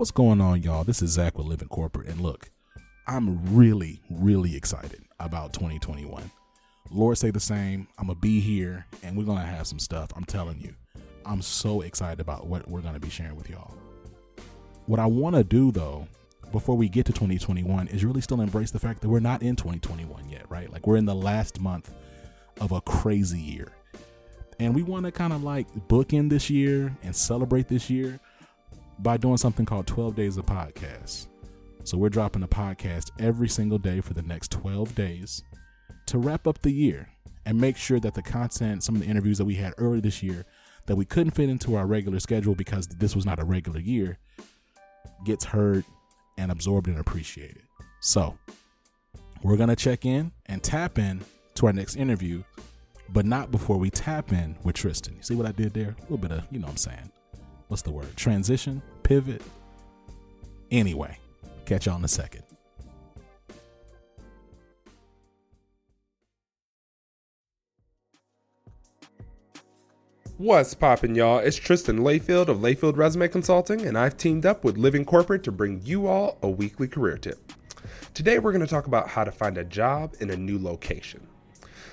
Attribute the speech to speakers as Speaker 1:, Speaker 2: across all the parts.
Speaker 1: What's going on, y'all? This is Zach with Living Corporate, and look, I'm really, really excited about 2021. Lord say the same. I'm gonna be here, and we're gonna have some stuff. I'm telling you, I'm so excited about what we're gonna be sharing with y'all. What I want to do though, before we get to 2021, is really still embrace the fact that we're not in 2021 yet, right? Like we're in the last month of a crazy year. And we want to kind of like bookend this year and celebrate this year by doing something called 12 Days of Podcasts. So we're dropping a podcast every single day for the next 12 days to wrap up the year and make sure that the content, some of the interviews that we had earlier this year that we couldn't fit into our regular schedule because this was not a regular year, gets heard and absorbed and appreciated. So we're going to check in and tap in to our next interview but not before we tap in with Tristan. You see what I did there? A little bit of, you know what I'm saying. What's the word? Transition, pivot. Anyway, catch y'all in a second.
Speaker 2: What's poppin', y'all? It's Tristan Layfield of Layfield Resume Consulting, and I've teamed up with Living Corporate to bring you all a weekly career tip. Today, we're going to talk about how to find a job in a new location.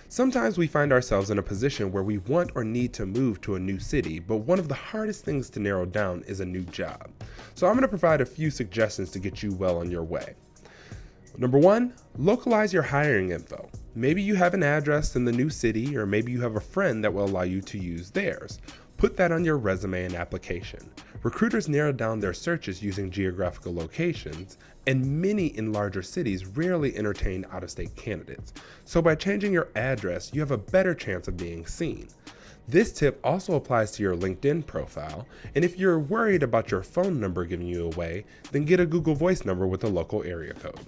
Speaker 2: Sometimes we find ourselves in a position where we want or need to move to a new city, but one of the hardest things to narrow down is a new job. So I'm going to provide a few suggestions to get you well on your way. Number one, localize your hiring info. Maybe you have an address in the new city, or maybe you have a friend that will allow you to use theirs. Put that on your resume and application. Recruiters narrow down their searches using geographical locations, and many in larger cities rarely entertain out of state candidates. So, by changing your address, you have a better chance of being seen. This tip also applies to your LinkedIn profile, and if you're worried about your phone number giving you away, then get a Google Voice number with a local area code.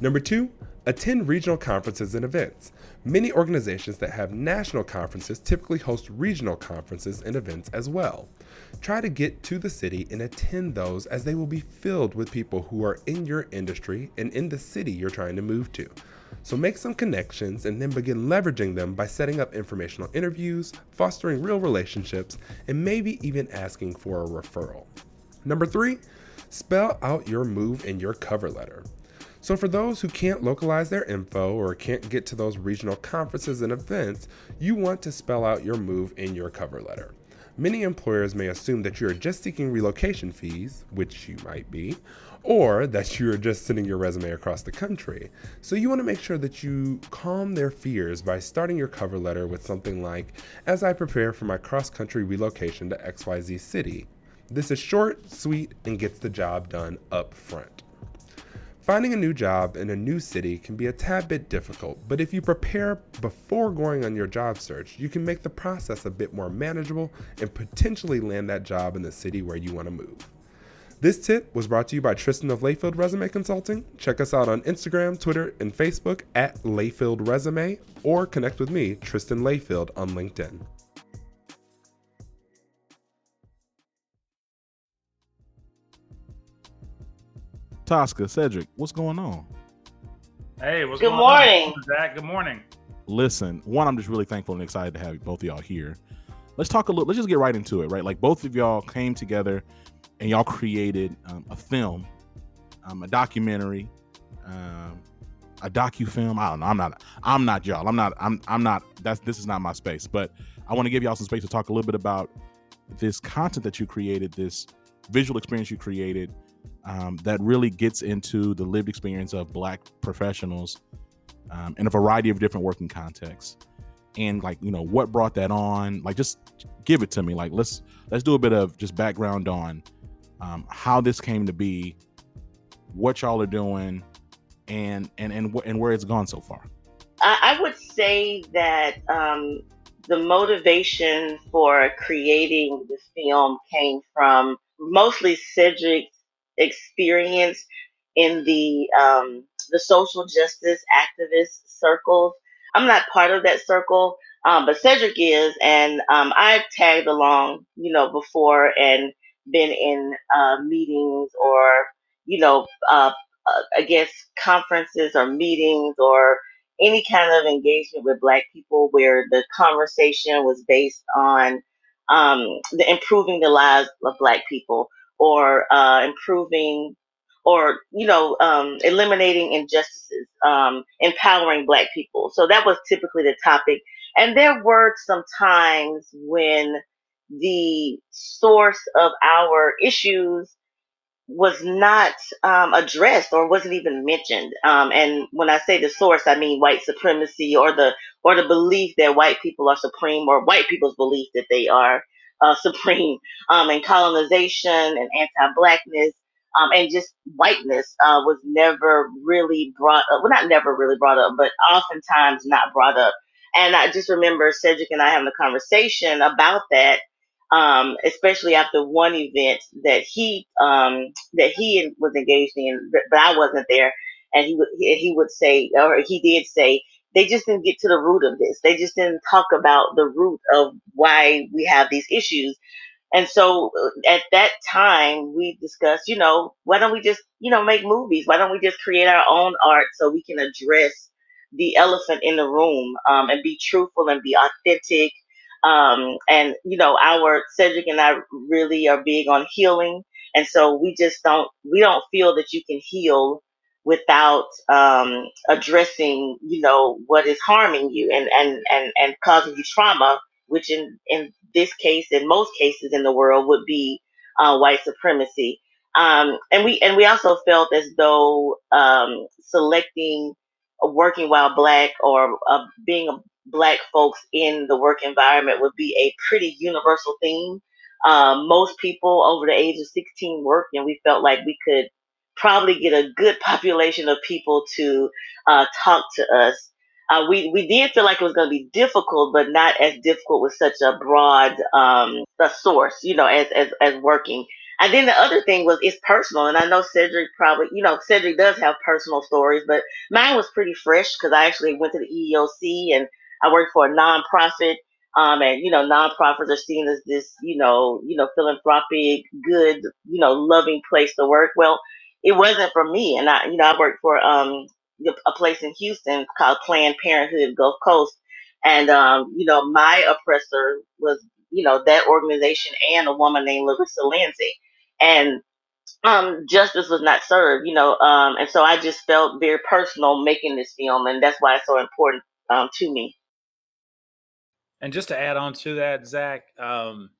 Speaker 2: Number two, attend regional conferences and events. Many organizations that have national conferences typically host regional conferences and events as well. Try to get to the city and attend those as they will be filled with people who are in your industry and in the city you're trying to move to. So make some connections and then begin leveraging them by setting up informational interviews, fostering real relationships, and maybe even asking for a referral. Number three, spell out your move in your cover letter. So, for those who can't localize their info or can't get to those regional conferences and events, you want to spell out your move in your cover letter. Many employers may assume that you are just seeking relocation fees, which you might be, or that you are just sending your resume across the country. So you want to make sure that you calm their fears by starting your cover letter with something like, As I prepare for my cross country relocation to XYZ city. This is short, sweet, and gets the job done up front. Finding a new job in a new city can be a tad bit difficult, but if you prepare before going on your job search, you can make the process a bit more manageable and potentially land that job in the city where you want to move. This tip was brought to you by Tristan of Layfield Resume Consulting. Check us out on Instagram, Twitter, and Facebook at Layfield Resume, or connect with me, Tristan Layfield, on LinkedIn.
Speaker 1: Tosca, Cedric, what's going on?
Speaker 3: Hey, what's going on?
Speaker 4: Good
Speaker 3: going
Speaker 4: morning.
Speaker 3: on? Zach, good morning.
Speaker 1: Listen, one, I'm just really thankful and excited to have both of y'all here. Let's talk a little. Let's just get right into it, right? Like both of y'all came together and y'all created um, a film, um, a documentary, um, a docu film. I don't know. I'm not. I'm not y'all. I'm not. I'm. I'm not. That's. This is not my space. But I want to give y'all some space to talk a little bit about this content that you created, this visual experience you created, um, that really gets into the lived experience of Black professionals um, in a variety of different working contexts. And like you know, what brought that on? Like, just give it to me. Like, let's let's do a bit of just background on um, how this came to be, what y'all are doing, and and and wh- and where it's gone so far.
Speaker 4: I, I would say that um, the motivation for creating the film came from mostly Cedric's experience in the um, the social justice activist circles. I'm not part of that circle, um, but Cedric is, and um, I've tagged along, you know, before and been in uh, meetings or, you know, uh, uh, I guess conferences or meetings or any kind of engagement with Black people where the conversation was based on um, the improving the lives of Black people or uh, improving or you know um, eliminating injustices um, empowering black people. So that was typically the topic. And there were some times when the source of our issues was not um, addressed or wasn't even mentioned. Um, and when I say the source, I mean white supremacy or the or the belief that white people are supreme or white people's belief that they are uh, supreme um, and colonization and anti-blackness um, and just whiteness uh, was never really brought up. Well, not never really brought up, but oftentimes not brought up. And I just remember Cedric and I having a conversation about that um, especially after one event that he um, that he was engaged in, but I wasn't there, and he would he, he would say, or he did say, they just didn't get to the root of this. They just didn't talk about the root of why we have these issues. And so uh, at that time, we discussed, you know, why don't we just, you know, make movies? Why don't we just create our own art so we can address the elephant in the room um, and be truthful and be authentic um, and you know, our Cedric and I really are big on healing, and so we just don't we don't feel that you can heal without um, addressing, you know, what is harming you and and and and causing you trauma, which in in this case, in most cases in the world, would be uh, white supremacy. Um, and we and we also felt as though um, selecting working while black or uh, being a black folks in the work environment would be a pretty universal theme. Um, most people over the age of 16 work, and we felt like we could probably get a good population of people to uh, talk to us. Uh, we we did feel like it was going to be difficult, but not as difficult with such a broad um, a source, you know, as as as working. And then the other thing was it's personal, and I know Cedric probably, you know, Cedric does have personal stories, but mine was pretty fresh because I actually went to the EEOC and I work for a nonprofit. Um, and you know, nonprofits are seen as this, you know, you know, philanthropic, good, you know, loving place to work. Well, it wasn't for me, and I, you know, I worked for um a place in Houston called Planned Parenthood Gulf Coast, and um, you know, my oppressor was, you know, that organization and a woman named Larissa Lindsay, and um, justice was not served, you know, um, and so I just felt very personal making this film, and that's why it's so important um, to me.
Speaker 3: And just to add on to that, Zach, um,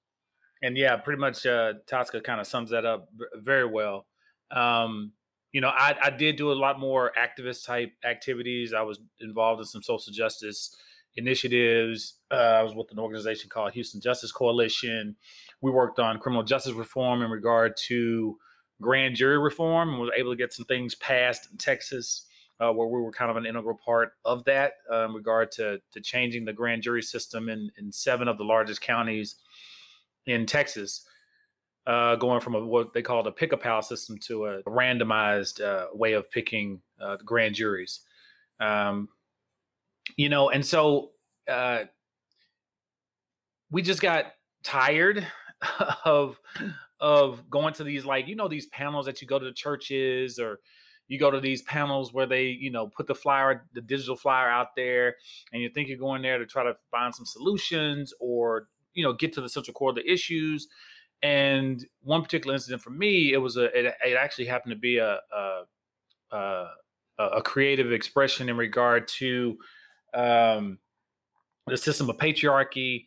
Speaker 3: and yeah, pretty much uh, Tosca kind of sums that up very well. Um, you know, I, I, did do a lot more activist type activities. I was involved in some social justice initiatives. Uh, I was with an organization called Houston Justice Coalition. We worked on criminal justice reform in regard to grand jury reform and was able to get some things passed in Texas uh, where we were kind of an integral part of that uh, in regard to, to changing the grand jury system in, in seven of the largest counties in Texas, uh, going from a, what they called a pick a pal system to a randomized uh, way of picking uh, grand juries. Um, you know, and so uh, we just got tired of of going to these like you know these panels that you go to the churches or you go to these panels where they you know put the flyer the digital flyer out there and you think you're going there to try to find some solutions or you know get to the central core of the issues and one particular incident for me it was a it, it actually happened to be a a, a a, creative expression in regard to um, the system of patriarchy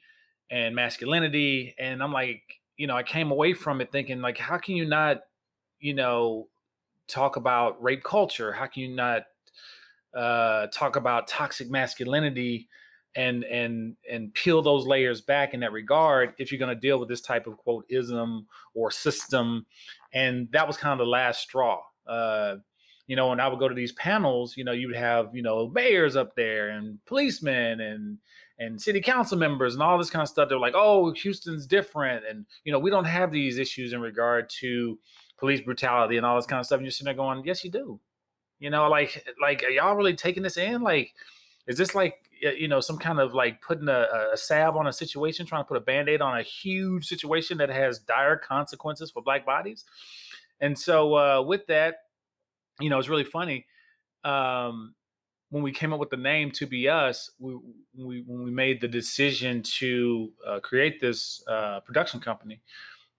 Speaker 3: and masculinity and i'm like you know i came away from it thinking like how can you not you know talk about rape culture? How can you not uh, talk about toxic masculinity and and and peel those layers back in that regard if you're going to deal with this type of quote ism or system? And that was kind of the last straw. Uh, you know, when I would go to these panels, you know, you would have you know mayors up there and policemen and and city council members and all this kind of stuff. They're like, oh, Houston's different, and you know, we don't have these issues in regard to police brutality and all this kind of stuff. And you're sitting there going, yes, you do. You know, like, like, are y'all really taking this in? Like, is this like, you know, some kind of like putting a, a salve on a situation, trying to put a band aid on a huge situation that has dire consequences for black bodies? And so, uh, with that, you know, it's really funny. Um, when we came up with the name to be us we, we when we made the decision to uh, create this uh, production company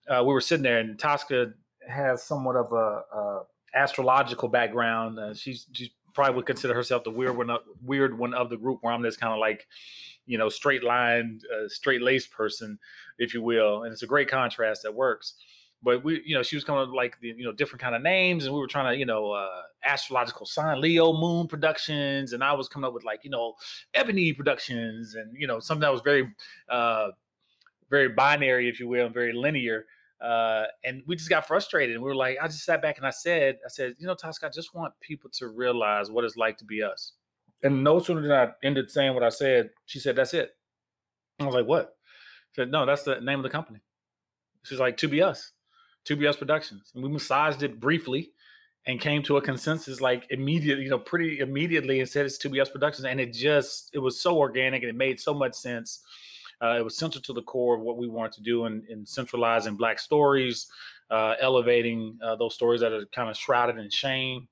Speaker 3: uh, we were sitting there and Tosca has somewhat of a, a astrological background. Uh, she's she's probably would consider herself the weird one, weird one of the group, where I'm just kind of like, you know, straight line, uh, straight laced person, if you will, and it's a great contrast that works. But we, you know, she was coming up like the, you know, different kind of names, and we were trying to, you know, uh, astrological sign, Leo Moon Productions, and I was coming up with like, you know, Ebony Productions, and you know, something that was very, uh, very binary, if you will, and very linear. Uh, and we just got frustrated and we were like, I just sat back and I said, I said, you know, Tosca, I just want people to realize what it's like to be us. And no sooner than I ended saying what I said, she said, That's it. I was like, What? She said, No, that's the name of the company. She's like, To be us, To be us Productions. And we massaged it briefly and came to a consensus like immediately, you know, pretty immediately and said it's To be us Productions. And it just, it was so organic and it made so much sense uh, it was central to the core of what we wanted to do in, in centralizing Black stories, uh, elevating uh, those stories that are kind of shrouded in shame,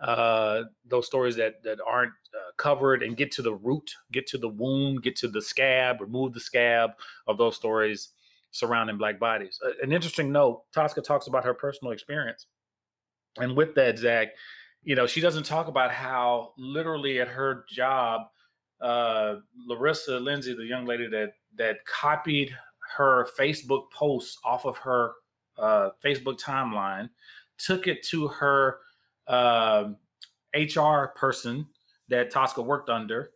Speaker 3: uh, those stories that that aren't uh, covered, and get to the root, get to the wound, get to the scab, remove the scab of those stories surrounding Black bodies. an interesting note: Tosca talks about her personal experience, and with that, Zach, you know, she doesn't talk about how literally at her job uh, Larissa Lindsay, the young lady that that copied her Facebook posts off of her uh, Facebook timeline, took it to her uh, um, HR person that Tosca worked under,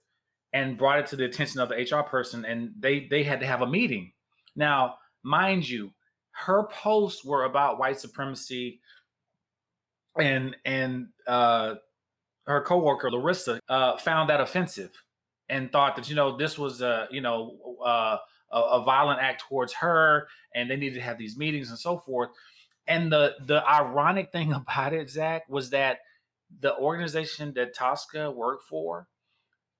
Speaker 3: and brought it to the attention of the HR person, and they they had to have a meeting. Now, mind you, her posts were about white supremacy, and and uh, her coworker Larissa uh, found that offensive and thought that you know this was a you know a, a violent act towards her, and they needed to have these meetings and so forth. And the the ironic thing about it, Zach, was that the organization that Tosca worked for,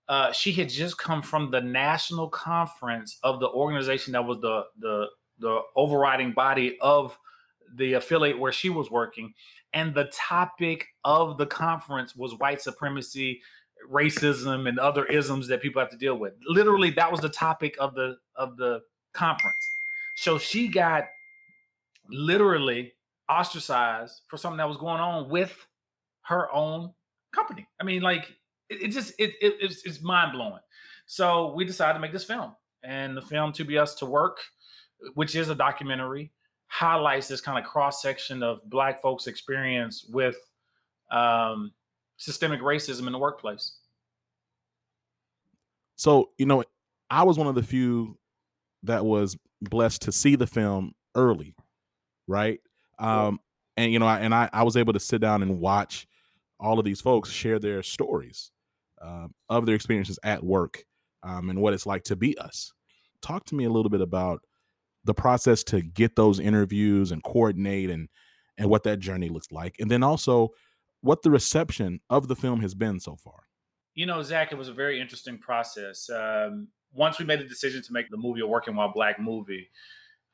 Speaker 3: uh, she had just come from the national conference of the organization that was the the the overriding body of the affiliate where she was working, and the topic of the conference was white supremacy racism and other isms that people have to deal with. Literally, that was the topic of the of the conference. So she got literally ostracized for something that was going on with her own company. I mean, like it, it just it, it it's, it's mind blowing. So we decided to make this film, and the film "To Be Us to Work," which is a documentary, highlights this kind of cross section of Black folks' experience with um, systemic racism in the workplace.
Speaker 1: So, you know, I was one of the few that was blessed to see the film early, right? Um, and you know, I, and I, I was able to sit down and watch all of these folks share their stories uh, of their experiences at work um, and what it's like to be us. Talk to me a little bit about the process to get those interviews and coordinate and and what that journey looks like, and then also what the reception of the film has been so far.
Speaker 3: You know, Zach, it was a very interesting process. Um, once we made the decision to make the movie a working while black movie,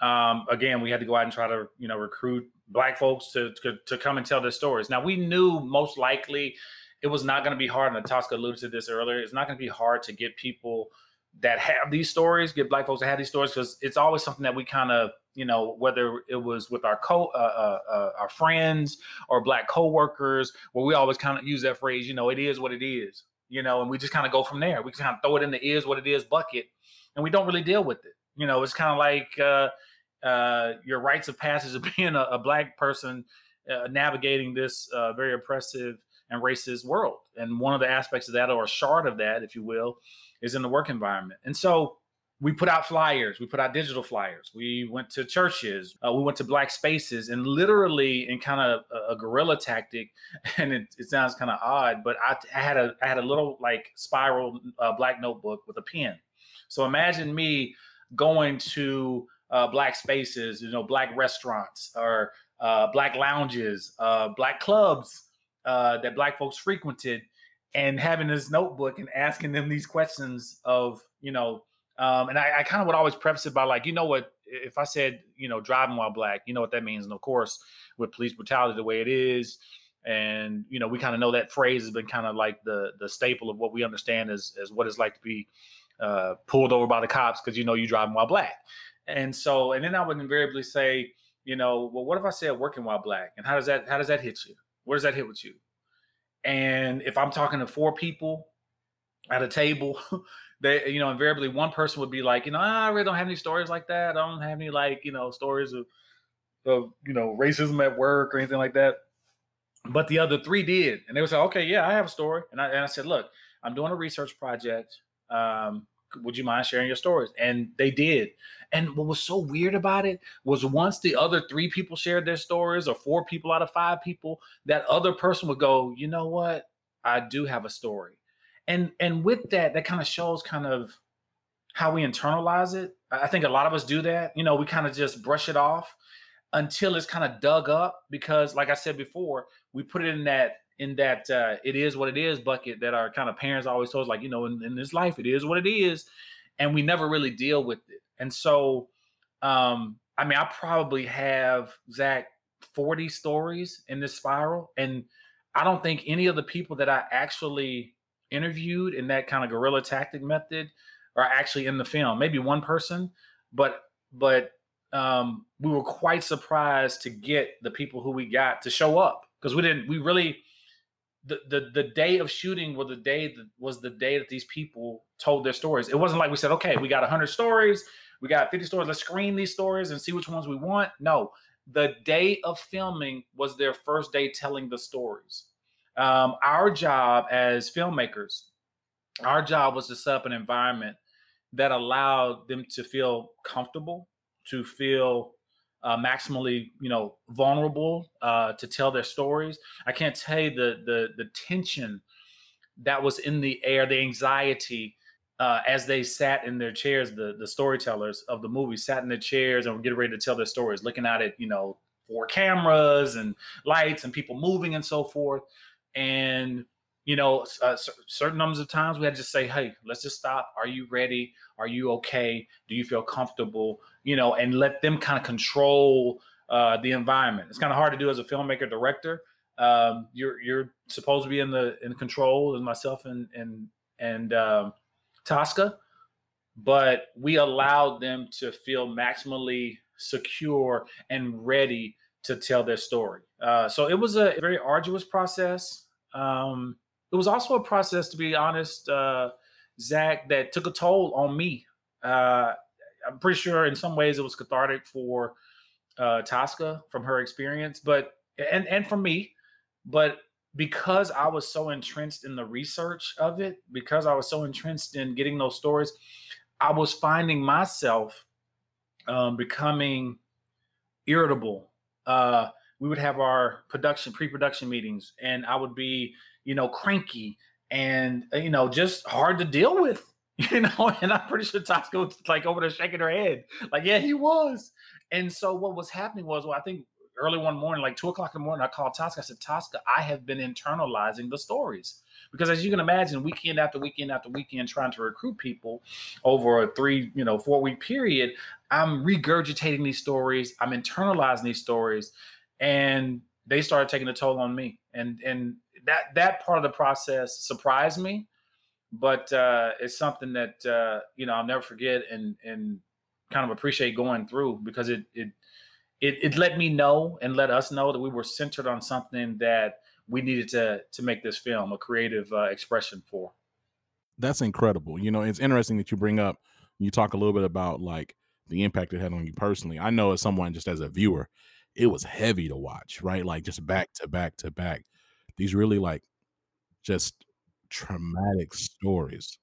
Speaker 3: um, again, we had to go out and try to, you know, recruit black folks to, to, to come and tell their stories. Now, we knew most likely it was not going to be hard, and Tosca alluded to this earlier. It's not going to be hard to get people that have these stories, get black folks that have these stories, because it's always something that we kind of you know whether it was with our co uh, uh, uh, our friends or black coworkers where we always kind of use that phrase you know it is what it is you know and we just kind of go from there. We kind of throw it in the is what it is bucket and we don't really deal with it. You know it's kind of like uh, uh, your rites of passage of being a, a black person uh, navigating this very oppressive and racist world. And one of the aspects of that or a shard of that if you will is in the work environment. And so we put out flyers we put out digital flyers we went to churches uh, we went to black spaces and literally in kind of a, a guerrilla tactic and it, it sounds kind of odd but I, I, had a i had a little like spiral uh, black notebook with a pen. So imagine me going to uh, black spaces you know black restaurants or uh, black lounges uh, black clubs uh, that black folks frequented and having this notebook and asking them these questions of you know um, and I, I kind of would always preface it by like, you know what, if I said, you know, driving while black, you know what that means. And of course, with police brutality the way it is, and you know, we kind of know that phrase has been kind of like the the staple of what we understand as as what it's like to be uh, pulled over by the cops because you know you driving while black. And so, and then I would invariably say, you know, well, what if I said working while black? And how does that how does that hit you? Where does that hit with you? And if I'm talking to four people at a table, they, you know, invariably one person would be like, you know, ah, I really don't have any stories like that. I don't have any like, you know, stories of, of, you know, racism at work or anything like that. But the other three did. And they would say, okay, yeah, I have a story. And I, and I said, look, I'm doing a research project. Um, would you mind sharing your stories? And they did. And what was so weird about it was once the other three people shared their stories, or four people out of five people, that other person would go, you know what? I do have a story. And and with that, that kind of shows kind of how we internalize it. I think a lot of us do that. You know, we kind of just brush it off until it's kind of dug up because like I said before, we put it in that in that uh, it is what it is bucket that our kind of parents always told us, like, you know, in, in this life, it is what it is. And we never really deal with it. And so, um, I mean, I probably have, Zach, 40 stories in this spiral. And I don't think any of the people that I actually interviewed in that kind of guerrilla tactic method are actually in the film. Maybe one person, but, but, um, we were quite surprised to get the people who we got to show up because we didn't, we really, the, the the day of shooting was the day that was the day that these people told their stories. It wasn't like we said, okay, we got 100 stories, we got 50 stories, let's screen these stories and see which ones we want. No, the day of filming was their first day telling the stories. Um, our job as filmmakers, our job was to set up an environment that allowed them to feel comfortable, to feel uh, maximally, you know, vulnerable uh, to tell their stories. I can't tell you the the the tension that was in the air, the anxiety uh, as they sat in their chairs. The the storytellers of the movie sat in their chairs and were getting ready to tell their stories, looking at it, you know, for cameras and lights and people moving and so forth. And you know, uh, certain numbers of times we had to just say, "Hey, let's just stop. Are you ready? Are you okay? Do you feel comfortable?" You know, and let them kind of control uh, the environment. It's kind of hard to do as a filmmaker director. Um, you're you're supposed to be in the in control, as myself and and and um, Tosca, but we allowed them to feel maximally secure and ready to tell their story. Uh, so it was a very arduous process. Um, it was also a process, to be honest, uh, Zach, that took a toll on me. Uh, I'm pretty sure in some ways it was cathartic for uh, Tosca from her experience, but and and for me, but because I was so entrenched in the research of it, because I was so entrenched in getting those stories, I was finding myself um, becoming irritable. Uh, we would have our production pre-production meetings, and I would be you know, cranky and uh, you know, just hard to deal with. You know, and I'm pretty sure Tosca was like over there shaking her head, like, yeah, he was. And so what was happening was, well, I think early one morning, like two o'clock in the morning, I called Tosca. I said, Tosca, I have been internalizing the stories because, as you can imagine, weekend after weekend after weekend, trying to recruit people over a three, you know, four week period, I'm regurgitating these stories. I'm internalizing these stories, and they started taking a toll on me. And and that that part of the process surprised me, but uh, it's something that uh, you know I'll never forget and and kind of appreciate going through because it it it, it let me know and let us know that we were centered on something that we needed to to make this film a creative uh, expression for.
Speaker 1: That's incredible. You know, it's interesting that you bring up. You talk a little bit about like the impact it had on you personally. I know as someone just as a viewer, it was heavy to watch, right? Like just back to back to back these really like just traumatic stories.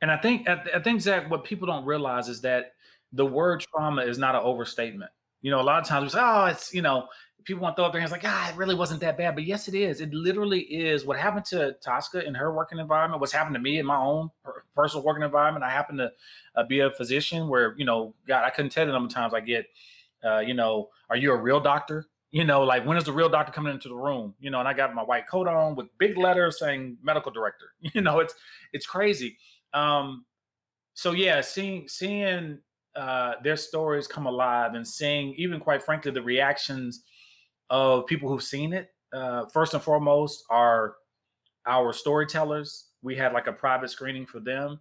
Speaker 3: And I think I think Zach, what people don't realize is that the word trauma is not an overstatement. You know, a lot of times we say, "Oh, it's you know," people want to throw up their hands like, "Ah, it really wasn't that bad," but yes, it is. It literally is. What happened to Tosca in her working environment? What's happened to me in my own personal working environment? I happen to uh, be a physician where you know, God, I couldn't tell you how many times I get, uh, you know, are you a real doctor? you know, like when is the real doctor coming into the room? You know, and I got my white coat on with big letters saying medical director. You know, it's it's crazy. Um, so yeah, seeing seeing uh, their stories come alive and seeing even quite frankly the reactions of people who've seen it. Uh, first and foremost are our storytellers. We had like a private screening for them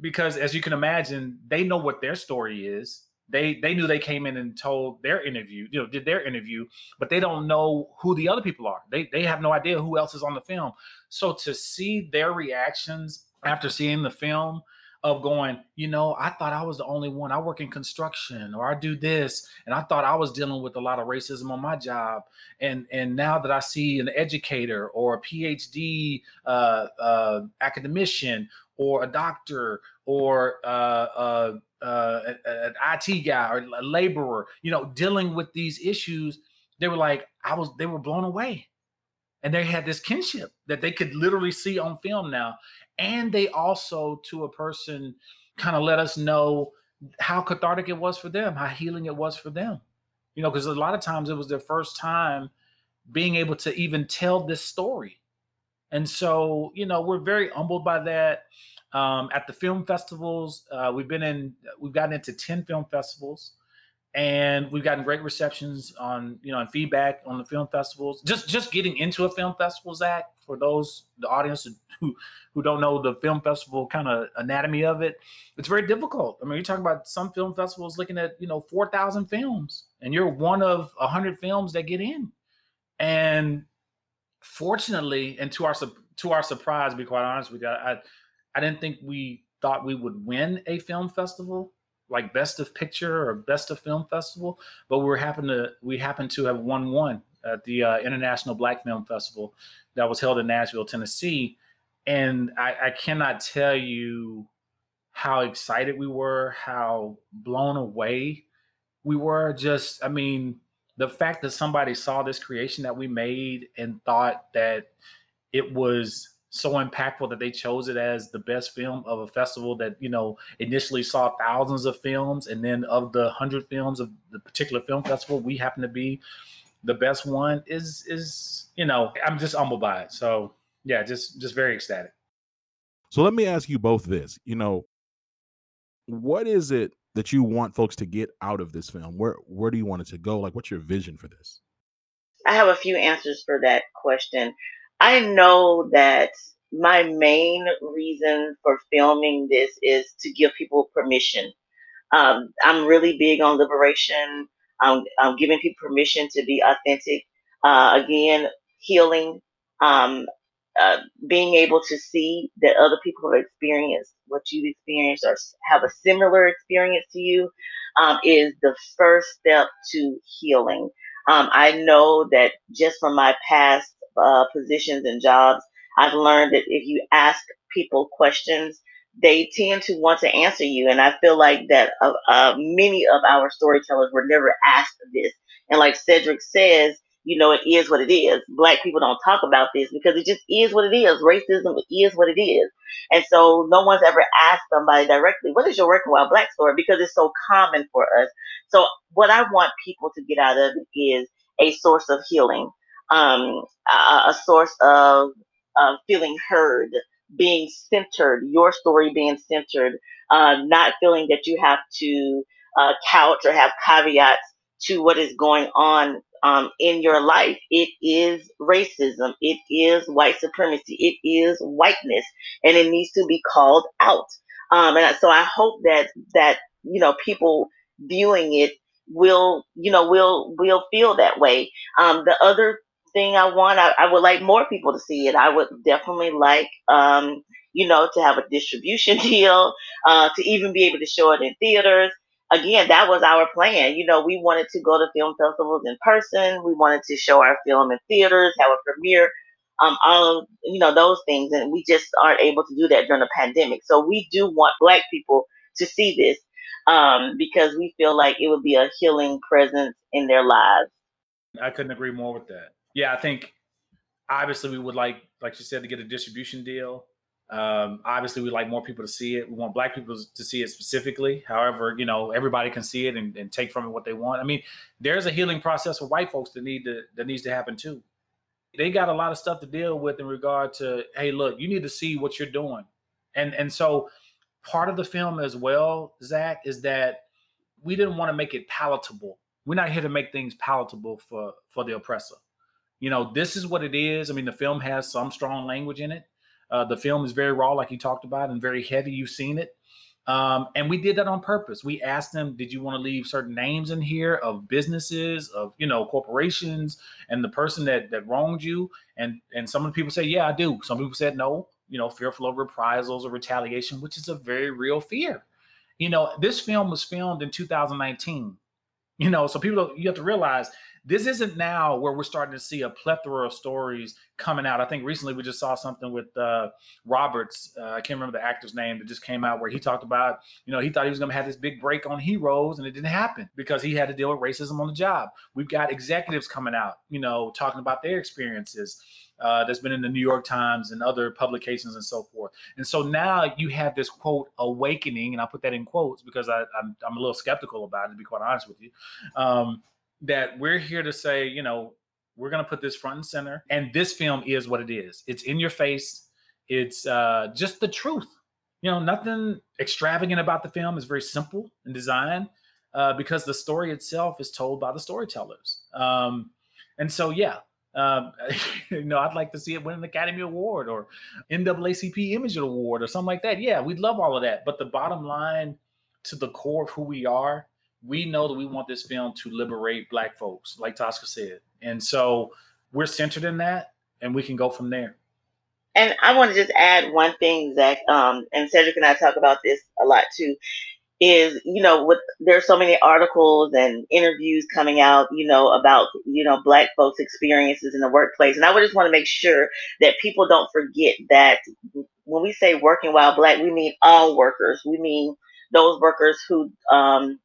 Speaker 3: because, as you can imagine, they know what their story is they they knew they came in and told their interview, you know, did their interview, but they don't know who the other people are. They they have no idea who else is on the film. So to see their reactions after seeing the film of going, you know, I thought I was the only one. I work in construction or I do this, and I thought I was dealing with a lot of racism on my job. And and now that I see an educator or a PhD uh, uh, academician or a doctor or uh, uh, uh, an IT guy or a laborer, you know, dealing with these issues, they were like, I was, they were blown away. And they had this kinship that they could literally see on film now. And they also, to a person, kind of let us know how cathartic it was for them, how healing it was for them. You know, because a lot of times it was their first time being able to even tell this story. And so, you know, we're very humbled by that. Um, at the film festivals, uh, we've been in, we've gotten into 10 film festivals and we've gotten great receptions on, you know, and feedback on the film festivals. Just, just getting into a film festival, Zach, for those, the audience who, who don't know the film festival kind of anatomy of it, it's very difficult. I mean, you're talking about some film festivals looking at, you know, 4,000 films and you're one of a hundred films that get in. And fortunately, and to our, to our surprise, to be quite honest with you, I, I didn't think we thought we would win a film festival like best of picture or best of film festival, but we were happen to we happened to have won one at the uh, International Black Film Festival that was held in Nashville, Tennessee, and I, I cannot tell you how excited we were, how blown away we were. Just, I mean, the fact that somebody saw this creation that we made and thought that it was so impactful that they chose it as the best film of a festival that you know initially saw thousands of films and then of the 100 films of the particular film festival we happen to be the best one is is you know i'm just humbled by it. So yeah just just very ecstatic.
Speaker 1: So let me ask you both this you know what is it that you want folks to get out of this film where where do you want it to go like what's your vision for this
Speaker 4: i have a few answers for that question I know that my main reason for filming this is to give people permission. Um, I'm really big on liberation. I'm, I'm, giving people permission to be authentic. Uh, again, healing, um, uh, being able to see that other people have experienced what you've experienced or have a similar experience to you um, is the first step to healing. Um, I know that just from my past uh, positions and jobs, I've learned that if you ask people questions, they tend to want to answer you. And I feel like that uh, uh, many of our storytellers were never asked this. And like Cedric says, you know, it is what it is. Black people don't talk about this because it just is what it is. Racism is what it is. And so no one's ever asked somebody directly, what is your Working While Black story? Because it's so common for us. So what I want people to get out of it is a source of healing um, a, a source of feeling heard, being centered, your story being centered, uh, not feeling that you have to uh, couch or have caveats to what is going on um, in your life. It is racism. It is white supremacy. It is whiteness, and it needs to be called out. Um, and so I hope that that you know people viewing it will you know will will feel that way. Um, the other thing I want. I, I, would like more people to see it. I would definitely like, um, you know, to have a distribution deal, uh, to even be able to show it in theaters. Again, that was our plan. You know, we wanted to go to film festivals in person. We wanted to show our film in theaters, have a premiere, um, all of, you know, those things. And we just aren't able to do that during the pandemic. So we do want black people to see this, um, because we feel like it would be a healing presence in their lives.
Speaker 3: I couldn't agree more with that yeah, I think obviously we would like, like you said, to get a distribution deal. Um, obviously, we like more people to see it. We want Black people to see it specifically. However, you know, everybody can see it and, and take from it what they want. I mean, there's a healing process for white folks that need to that needs to happen too. They got a lot of stuff to deal with in regard to, hey, look, you need to see what you're doing, and and so part of the film as well, Zach, is that we didn't want to make it palatable. We're not here to make things palatable for for the oppressor you know, this is what it is. I mean, the film has some strong language in it. Uh, the film is very raw, like you talked about, and very heavy. You've seen it. Um, and we did that on purpose. We asked them, did you want to leave certain names in here of businesses, of you know, corporations, and the person that that wronged you? And and some of the people say, yeah, I do. Some people said no, you know, fearful of reprisals or retaliation, which is a very real fear. You know, this film was filmed in 2019. You know, so people you have to realize this isn't now where we're starting to see a plethora of stories coming out. I think recently we just saw something with uh, Roberts. Uh, I can't remember the actor's name that just came out where he talked about, you know, he thought he was going to have this big break on Heroes, and it didn't happen because he had to deal with racism on the job. We've got executives coming out, you know, talking about their experiences. Uh, that's been in the New York Times and other publications and so forth. And so now you have this quote awakening, and I put that in quotes because I, am I'm a little skeptical about it, to be quite honest with you. Um, that we're here to say, you know, we're going to put this front and center. And this film is what it is. It's in your face. It's uh, just the truth. You know, nothing extravagant about the film. is very simple in design uh, because the story itself is told by the storytellers. Um, and so, yeah, um, you know, I'd like to see it win an Academy Award or NAACP Image Award or something like that. Yeah, we'd love all of that. But the bottom line to the core of who we are we know that we want this film to liberate black folks, like Tosca said. And so we're centered in that and we can go from there.
Speaker 4: And I want to just add one thing, Zach, um, and Cedric and I talk about this a lot too, is, you know, with there's so many articles and interviews coming out, you know, about, you know, black folks' experiences in the workplace. And I would just want to make sure that people don't forget that when we say working while black, we mean all workers. We mean those workers who um,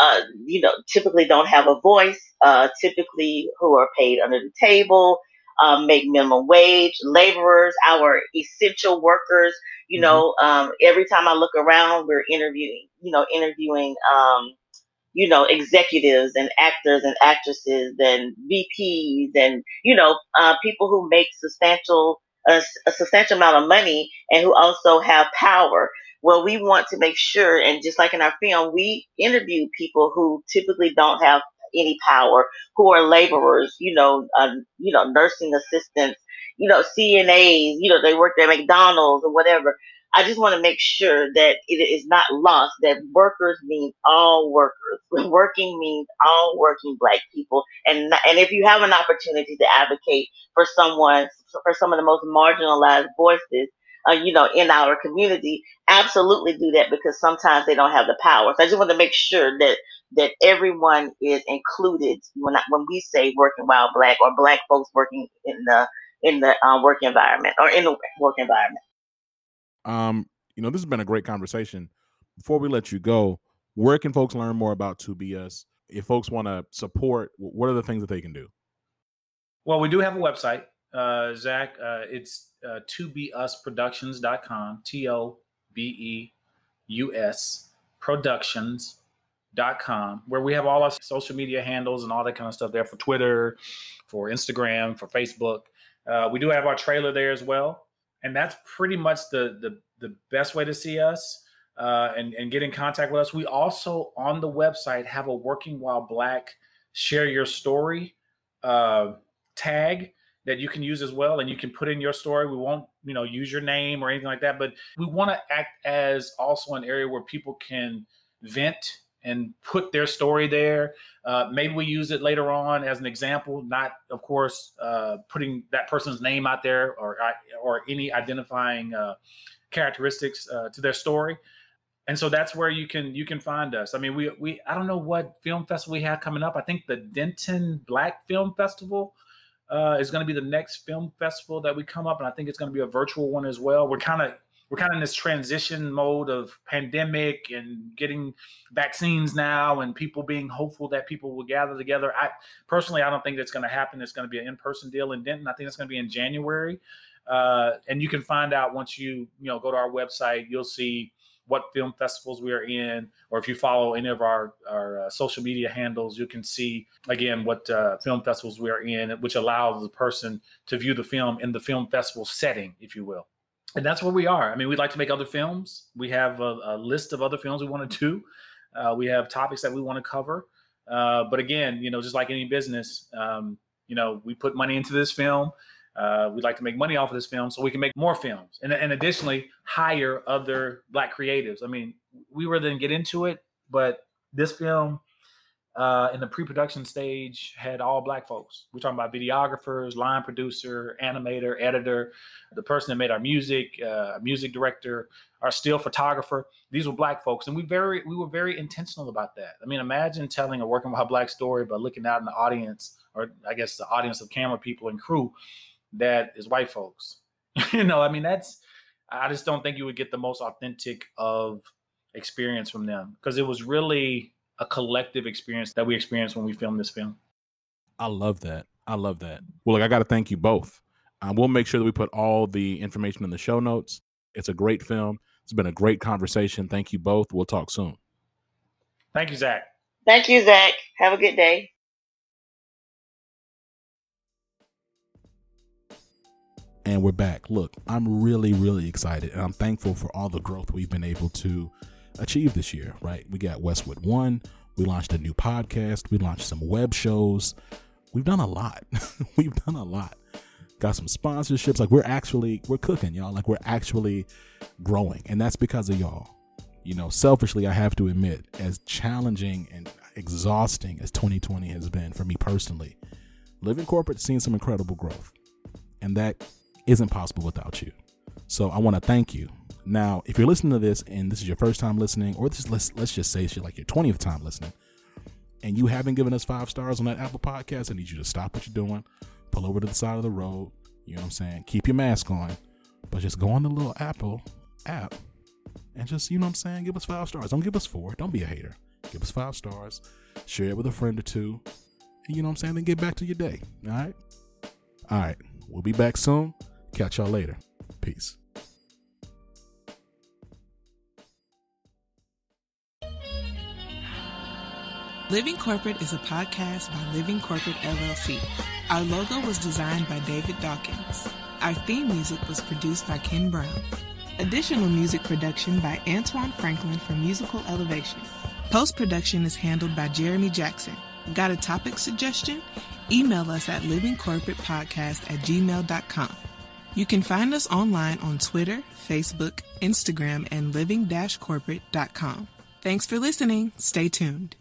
Speaker 4: uh, you know, typically don't have a voice, uh, typically who are paid under the table, um, make minimum wage, laborers, our essential workers. You mm-hmm. know, um, every time I look around, we're interviewing, you know, interviewing, um, you know, executives and actors and actresses and VPs and, you know, uh, people who make substantial, a, a substantial amount of money and who also have power. Well, we want to make sure, and just like in our film, we interview people who typically don't have any power, who are laborers, you know, uh, you know, nursing assistants, you know, CNAs, you know, they work at McDonald's or whatever. I just want to make sure that it is not lost that workers means all workers. Working means all working black people. And, and if you have an opportunity to advocate for someone, for some of the most marginalized voices, uh, you know, in our community, absolutely do that because sometimes they don't have the power. So I just want to make sure that that everyone is included when I, when we say working while black or black folks working in the in the um, work environment or in the work environment.
Speaker 1: Um, you know, this has been a great conversation. Before we let you go, where can folks learn more about 2BS? If folks want to support, what are the things that they can do?
Speaker 3: Well, we do have a website, uh, Zach. Uh, it's uh, 2busproductions.com, T O B E U S productions.com, where we have all our social media handles and all that kind of stuff there for Twitter, for Instagram, for Facebook. Uh, we do have our trailer there as well. And that's pretty much the, the, the best way to see us. Uh, and, and get in contact with us. We also on the website have a Working While Black share your story uh, tag that you can use as well and you can put in your story. We won't you know use your name or anything like that but we want to act as also an area where people can vent and put their story there. Uh, maybe we use it later on as an example not of course uh, putting that person's name out there or or any identifying uh, characteristics uh, to their story. And so that's where you can you can find us. I mean we we i don't know what film festival we have coming up. I think the denton black film festival uh, is going to be the next film festival that we come up, and I think it's going to be a virtual one as well. We're kind of we're kind of in this transition mode of pandemic and getting vaccines now, and people being hopeful that people will gather together. I personally, I don't think that's going to happen. It's going to be an in-person deal in Denton. I think it's going to be in January, uh, and you can find out once you you know go to our website. You'll see what film festivals we are in, or if you follow any of our, our uh, social media handles, you can see again what uh, film festivals we are in, which allows the person to view the film in the film festival setting, if you will. And that's where we are. I mean, we'd like to make other films. We have a, a list of other films we want to do. Uh, we have topics that we want to cover. Uh, but again, you know, just like any business, um, you know, we put money into this film. Uh, we'd like to make money off of this film so we can make more films and, and additionally hire other black creatives. I mean, we were then get into it, but this film uh, in the pre-production stage had all black folks. We're talking about videographers, line producer, animator, editor, the person that made our music, uh, music director, our still photographer. These were black folks, and we very we were very intentional about that. I mean, imagine telling a working with a black story, but looking out in the audience, or I guess the audience of camera people and crew, that is white folks. you know, I mean, that's I just don't think you would get the most authentic of experience from them because it was really a collective experience that we experienced when we filmed this film.
Speaker 1: I love that. I love that. Well, look, I got to thank you both. Um, we'll make sure that we put all the information in the show notes. It's a great film. It's been a great conversation. Thank you both. We'll talk soon.
Speaker 3: Thank you, Zach.
Speaker 4: Thank you, Zach. Have a good day.
Speaker 1: And we're back. Look, I'm really, really excited and I'm thankful for all the growth we've been able to achieve this year, right? We got Westwood One. We launched a new podcast. We launched some web shows. We've done a lot. We've done a lot. Got some sponsorships. Like we're actually we're cooking, y'all. Like we're actually growing, and that's because of y'all. You know, selfishly, I have to admit, as challenging and exhausting as 2020 has been for me personally, living corporate, seen some incredible growth, and that isn't possible without you. So I want to thank you now, if you're listening to this and this is your first time listening, or this let's let's just say it's like your 20th time listening, and you haven't given us five stars on that Apple podcast, I need you to stop what you're doing, pull over to the side of the road. You know what I'm saying? Keep your mask on, but just go on the little Apple app and just you know what I'm saying. Give us five stars. Don't give us four. Don't be a hater. Give us five stars. Share it with a friend or two. You know what I'm saying? Then get back to your day. All right. All right. We'll be back soon. Catch y'all later. Peace.
Speaker 5: Living Corporate is a podcast by Living Corporate LLC. Our logo was designed by David Dawkins. Our theme music was produced by Ken Brown. Additional music production by Antoine Franklin for Musical Elevation. Post production is handled by Jeremy Jackson. Got a topic suggestion? Email us at livingcorporatepodcast at gmail.com. You can find us online on Twitter, Facebook, Instagram, and living-corporate.com. Thanks for listening. Stay tuned.